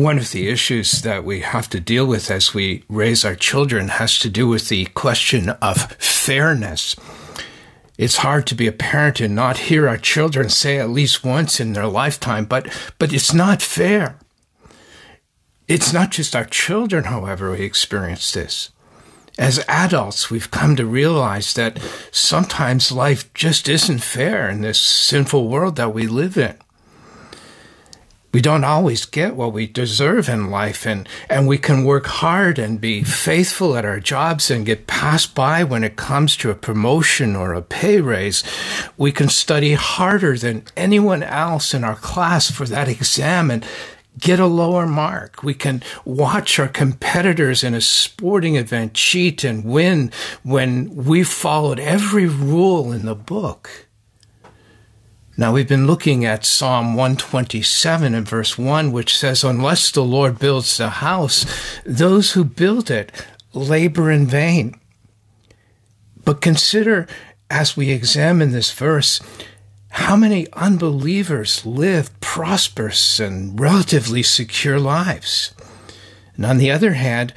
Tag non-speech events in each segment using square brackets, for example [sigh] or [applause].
One of the issues that we have to deal with as we raise our children has to do with the question of fairness. It's hard to be a parent and not hear our children say at least once in their lifetime, but, but it's not fair. It's not just our children, however, who experience this. As adults, we've come to realize that sometimes life just isn't fair in this sinful world that we live in we don't always get what we deserve in life and, and we can work hard and be faithful at our jobs and get passed by when it comes to a promotion or a pay raise. We can study harder than anyone else in our class for that exam and get a lower mark. We can watch our competitors in a sporting event cheat and win when we followed every rule in the book. Now we've been looking at Psalm 127 and verse 1, which says, Unless the Lord builds the house, those who build it labor in vain. But consider as we examine this verse, how many unbelievers live prosperous and relatively secure lives. And on the other hand,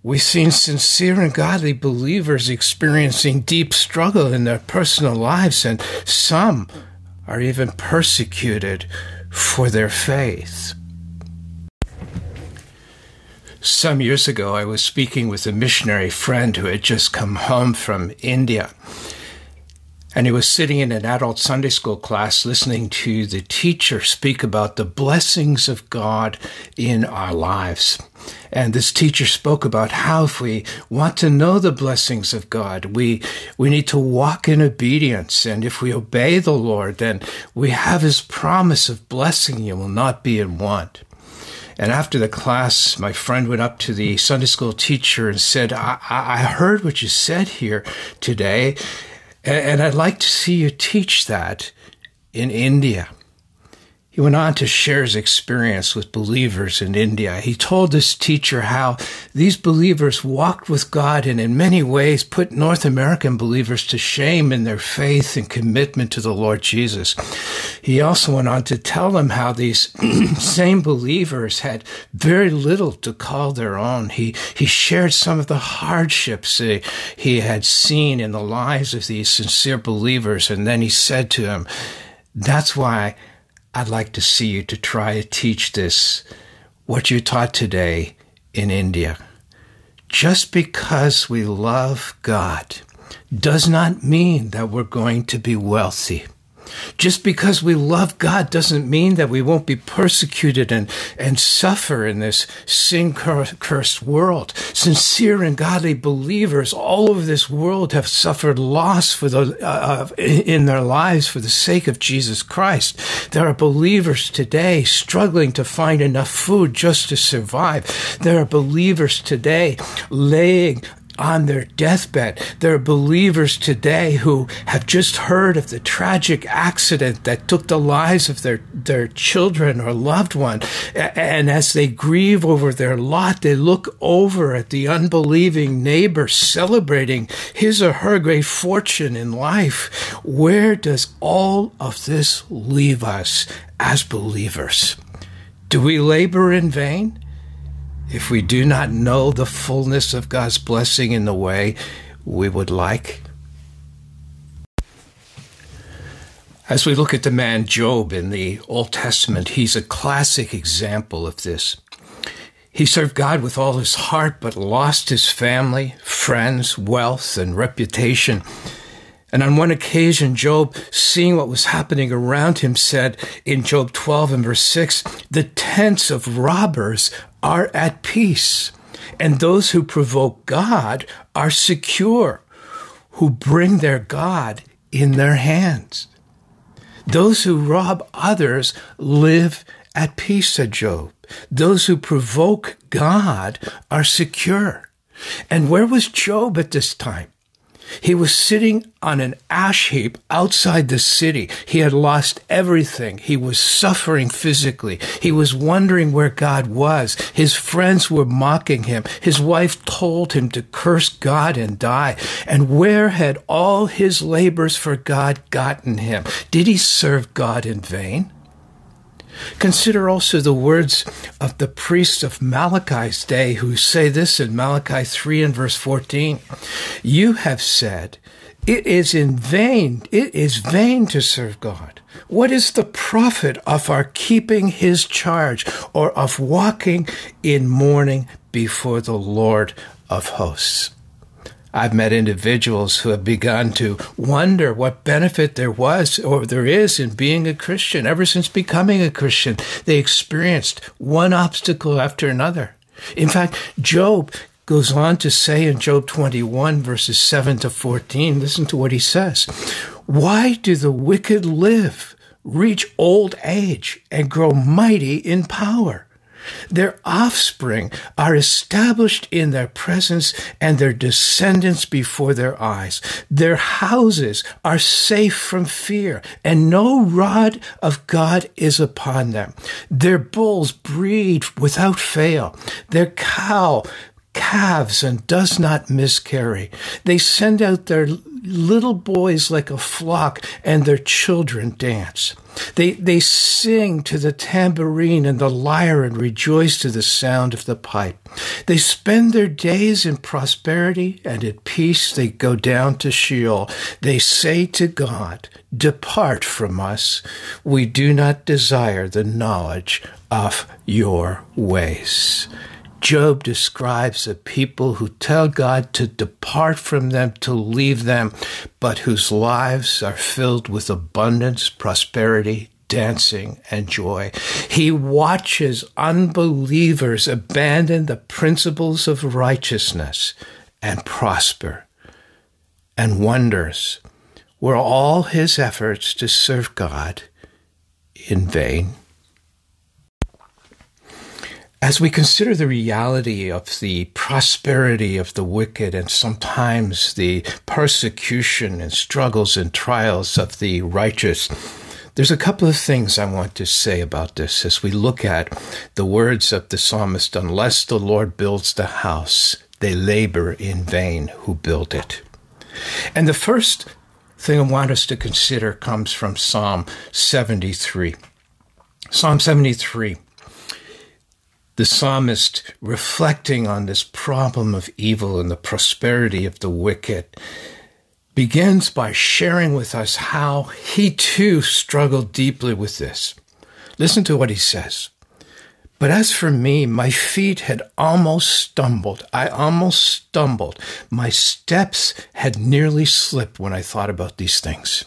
We've seen sincere and godly believers experiencing deep struggle in their personal lives, and some are even persecuted for their faith. Some years ago, I was speaking with a missionary friend who had just come home from India. And he was sitting in an adult Sunday school class listening to the teacher speak about the blessings of God in our lives. And this teacher spoke about how if we want to know the blessings of God, we, we need to walk in obedience. And if we obey the Lord, then we have his promise of blessing you will not be in want. And after the class, my friend went up to the Sunday school teacher and said, I, I heard what you said here today, and I'd like to see you teach that in India. He went on to share his experience with believers in India. He told this teacher how these believers walked with God and in many ways put North American believers to shame in their faith and commitment to the Lord Jesus. He also went on to tell them how these [clears throat] same believers had very little to call their own. He, he shared some of the hardships he, he had seen in the lives of these sincere believers. And then he said to them, that's why I'd like to see you to try to teach this, what you taught today in India. Just because we love God does not mean that we're going to be wealthy. Just because we love God doesn't mean that we won't be persecuted and, and suffer in this sin cursed world. Sincere and godly believers all over this world have suffered loss for the, uh, in their lives for the sake of Jesus Christ. There are believers today struggling to find enough food just to survive. There are believers today laying on their deathbed. There are believers today who have just heard of the tragic accident that took the lives of their, their children or loved one. And as they grieve over their lot, they look over at the unbelieving neighbor celebrating his or her great fortune in life. Where does all of this leave us as believers? Do we labor in vain? If we do not know the fullness of God's blessing in the way we would like? As we look at the man Job in the Old Testament, he's a classic example of this. He served God with all his heart, but lost his family, friends, wealth, and reputation. And on one occasion, Job, seeing what was happening around him, said in Job 12 and verse 6, the tents of robbers are at peace, and those who provoke God are secure, who bring their God in their hands. Those who rob others live at peace, said Job. Those who provoke God are secure. And where was Job at this time? He was sitting on an ash heap outside the city. He had lost everything. He was suffering physically. He was wondering where God was. His friends were mocking him. His wife told him to curse God and die. And where had all his labors for God gotten him? Did he serve God in vain? Consider also the words of the priests of Malachi's day who say this in Malachi 3 and verse 14. You have said, it is in vain, it is vain to serve God. What is the profit of our keeping his charge or of walking in mourning before the Lord of hosts? I've met individuals who have begun to wonder what benefit there was or there is in being a Christian. Ever since becoming a Christian, they experienced one obstacle after another. In fact, Job goes on to say in Job 21, verses 7 to 14, listen to what he says. Why do the wicked live, reach old age, and grow mighty in power? Their offspring are established in their presence and their descendants before their eyes. Their houses are safe from fear and no rod of God is upon them. Their bulls breed without fail. Their cow calves and does not miscarry. They send out their little boys like a flock and their children dance. They, they sing to the tambourine and the lyre and rejoice to the sound of the pipe. They spend their days in prosperity and at peace they go down to Sheol. They say to God, Depart from us. We do not desire the knowledge of your ways. Job describes a people who tell God to depart from them, to leave them, but whose lives are filled with abundance, prosperity, dancing, and joy. He watches unbelievers abandon the principles of righteousness and prosper and wonders were all his efforts to serve God in vain. As we consider the reality of the prosperity of the wicked and sometimes the persecution and struggles and trials of the righteous, there's a couple of things I want to say about this as we look at the words of the psalmist Unless the Lord builds the house, they labor in vain who build it. And the first thing I want us to consider comes from Psalm 73. Psalm 73 the psalmist reflecting on this problem of evil and the prosperity of the wicked begins by sharing with us how he too struggled deeply with this. Listen to what he says. But as for me, my feet had almost stumbled. I almost stumbled. My steps had nearly slipped when I thought about these things.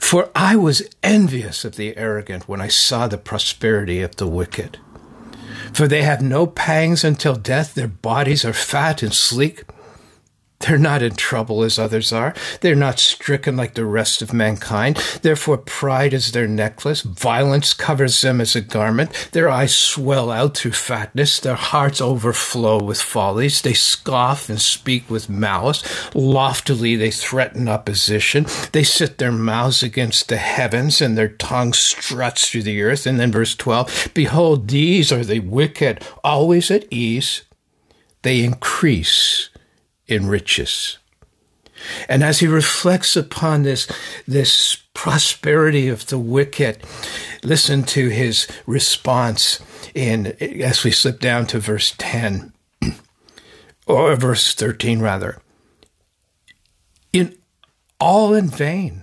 For I was envious of the arrogant when I saw the prosperity of the wicked. For they have no pangs until death. Their bodies are fat and sleek. They're not in trouble as others are. They're not stricken like the rest of mankind. Therefore, pride is their necklace. Violence covers them as a garment. Their eyes swell out through fatness. Their hearts overflow with follies. They scoff and speak with malice. Loftily, they threaten opposition. They set their mouths against the heavens, and their tongue struts through the earth. And then, verse 12 Behold, these are the wicked, always at ease. They increase in riches. And as he reflects upon this, this prosperity of the wicked, listen to his response in, as we slip down to verse 10, [clears throat] or verse 13 rather. In all in vain,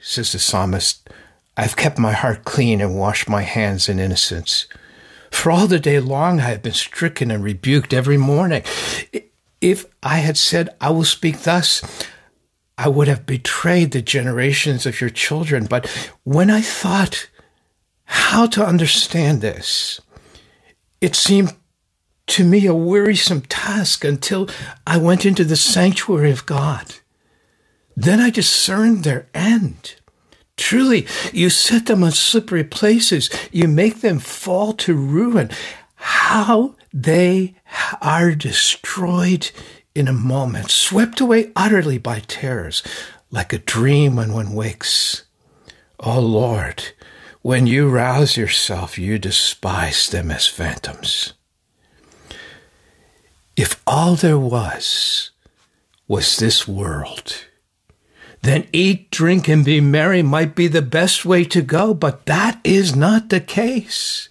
says the psalmist, I've kept my heart clean and washed my hands in innocence. For all the day long I have been stricken and rebuked every morning. If I had said, I will speak thus, I would have betrayed the generations of your children. But when I thought how to understand this, it seemed to me a wearisome task until I went into the sanctuary of God. Then I discerned their end. Truly, you set them on slippery places. You make them fall to ruin. How they are destroyed in a moment, swept away utterly by terrors, like a dream when one wakes. O oh Lord, when you rouse yourself, you despise them as phantoms. If all there was was this world, then eat, drink, and be merry might be the best way to go, but that is not the case.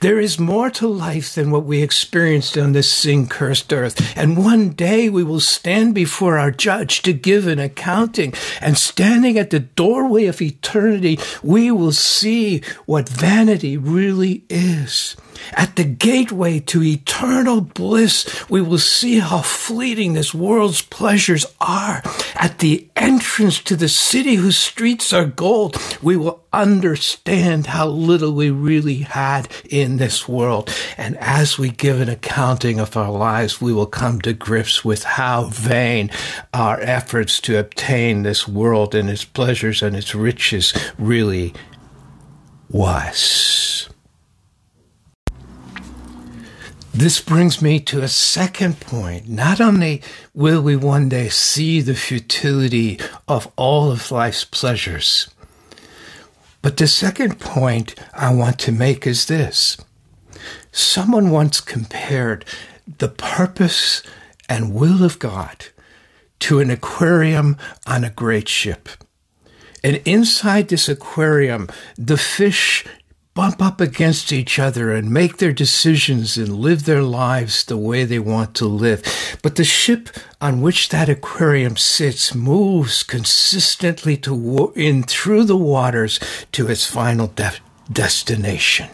There is more to life than what we experienced on this sin cursed earth. And one day we will stand before our judge to give an accounting. And standing at the doorway of eternity, we will see what vanity really is. At the gateway to eternal bliss, we will see how fleeting this world's pleasures are. At the entrance to the city whose streets are gold, we will understand how little we really had in this world. And as we give an accounting of our lives, we will come to grips with how vain our efforts to obtain this world and its pleasures and its riches really was. This brings me to a second point. Not only will we one day see the futility of all of life's pleasures, but the second point I want to make is this. Someone once compared the purpose and will of God to an aquarium on a great ship. And inside this aquarium, the fish bump up against each other and make their decisions and live their lives the way they want to live. But the ship on which that aquarium sits moves consistently to in through the waters to its final de- destination.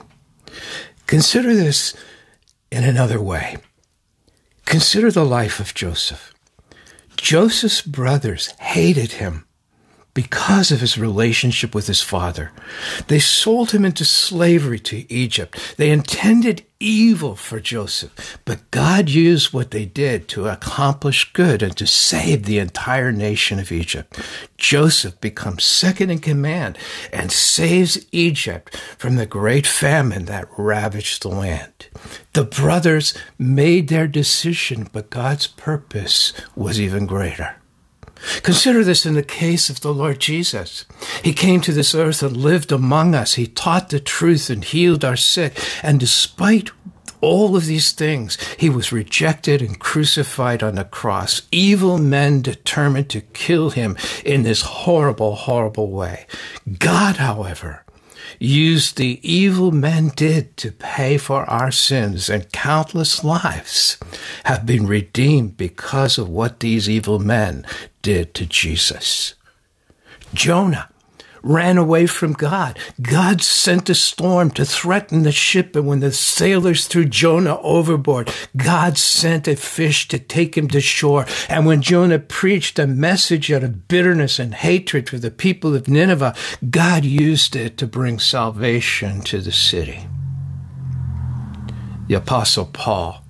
Consider this in another way. Consider the life of Joseph. Joseph's brothers hated him because of his relationship with his father. They sold him into slavery to Egypt. They intended evil for Joseph, but God used what they did to accomplish good and to save the entire nation of Egypt. Joseph becomes second in command and saves Egypt from the great famine that ravaged the land. The brothers made their decision, but God's purpose was even greater. Consider this in the case of the Lord Jesus. He came to this earth and lived among us. He taught the truth and healed our sick. And despite all of these things, he was rejected and crucified on the cross. Evil men determined to kill him in this horrible, horrible way. God, however, used the evil men did to pay for our sins, and countless lives have been redeemed because of what these evil men did to Jesus. Jonah ran away from God. God sent a storm to threaten the ship, and when the sailors threw Jonah overboard, God sent a fish to take him to shore. And when Jonah preached a message out of bitterness and hatred for the people of Nineveh, God used it to bring salvation to the city. The Apostle Paul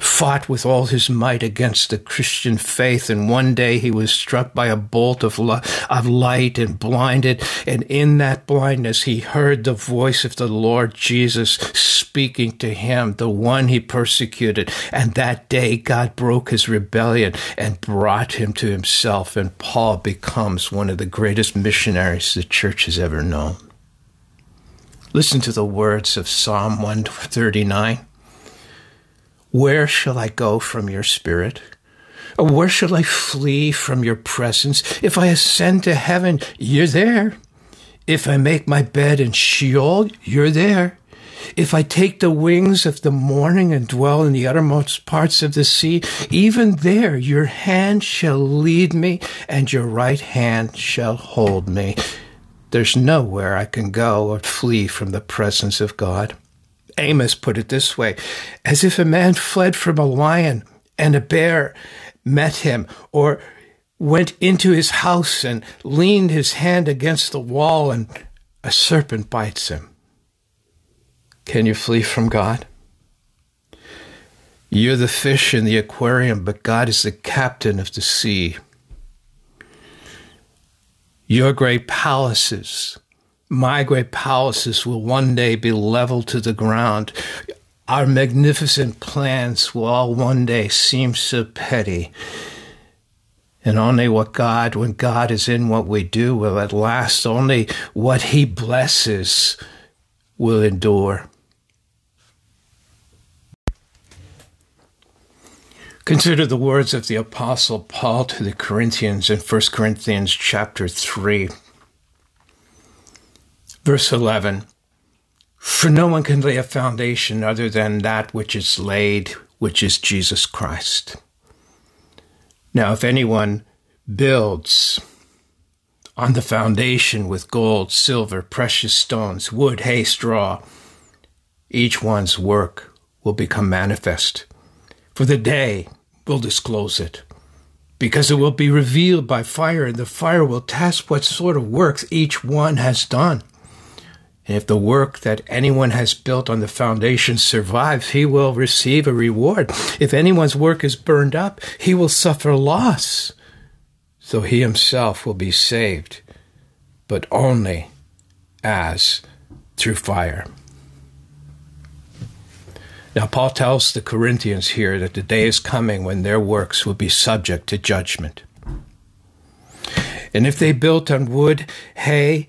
fought with all his might against the Christian faith, and one day he was struck by a bolt of, of light and blinded, and in that blindness he heard the voice of the Lord Jesus speaking to him, the one he persecuted, and that day God broke his rebellion and brought him to himself, and Paul becomes one of the greatest missionaries the church has ever known. Listen to the words of Psalm 139. Where shall I go from your spirit? Or where shall I flee from your presence? If I ascend to heaven, you're there. If I make my bed in Sheol, you're there. If I take the wings of the morning and dwell in the uttermost parts of the sea, even there your hand shall lead me and your right hand shall hold me. There's nowhere I can go or flee from the presence of God. Amos put it this way as if a man fled from a lion and a bear met him, or went into his house and leaned his hand against the wall and a serpent bites him. Can you flee from God? You're the fish in the aquarium, but God is the captain of the sea. Your great palaces my great palaces will one day be leveled to the ground. Our magnificent plans will all one day seem so petty. And only what God, when God is in what we do, will at last, only what He blesses will endure. Consider the words of the apostle Paul to the Corinthians in 1 Corinthians chapter 3 verse 11 For no one can lay a foundation other than that which is laid which is Jesus Christ. Now if anyone builds on the foundation with gold, silver, precious stones, wood, hay, straw, each one's work will become manifest. For the day will disclose it, because it will be revealed by fire, and the fire will test what sort of works each one has done. And if the work that anyone has built on the foundation survives, he will receive a reward. If anyone's work is burned up, he will suffer loss, though he himself will be saved, but only as through fire. Now, Paul tells the Corinthians here that the day is coming when their works will be subject to judgment. And if they built on wood, hay,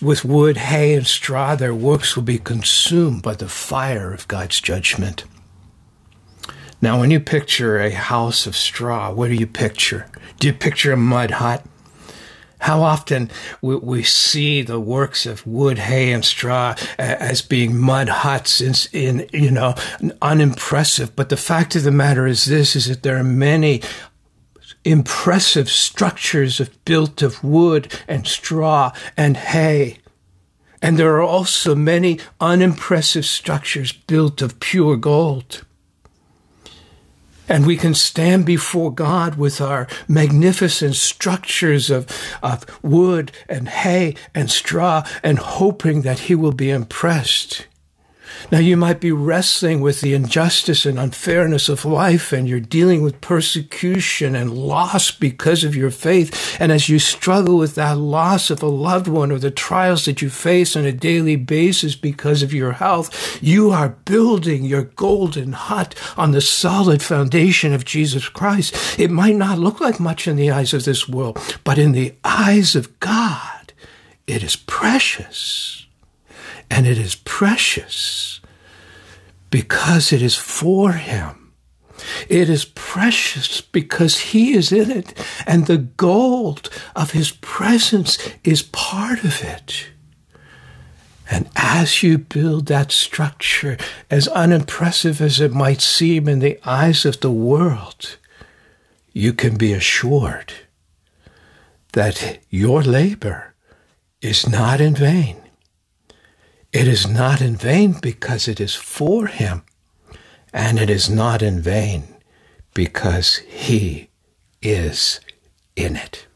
with wood, hay, and straw, their works will be consumed by the fire of God's judgment. Now, when you picture a house of straw, what do you picture? Do you picture a mud hut? How often we, we, see the works of wood, hay, and straw as being mud huts in, in, you know, unimpressive. But the fact of the matter is this, is that there are many impressive structures of, built of wood and straw and hay. And there are also many unimpressive structures built of pure gold. And we can stand before God with our magnificent structures of, of wood and hay and straw and hoping that He will be impressed. Now, you might be wrestling with the injustice and unfairness of life, and you're dealing with persecution and loss because of your faith. And as you struggle with that loss of a loved one or the trials that you face on a daily basis because of your health, you are building your golden hut on the solid foundation of Jesus Christ. It might not look like much in the eyes of this world, but in the eyes of God, it is precious and it is precious because it is for him. It is precious because he is in it, and the gold of his presence is part of it. And as you build that structure, as unimpressive as it might seem in the eyes of the world, you can be assured that your labor is not in vain. It is not in vain because it is for him, and it is not in vain because he is in it.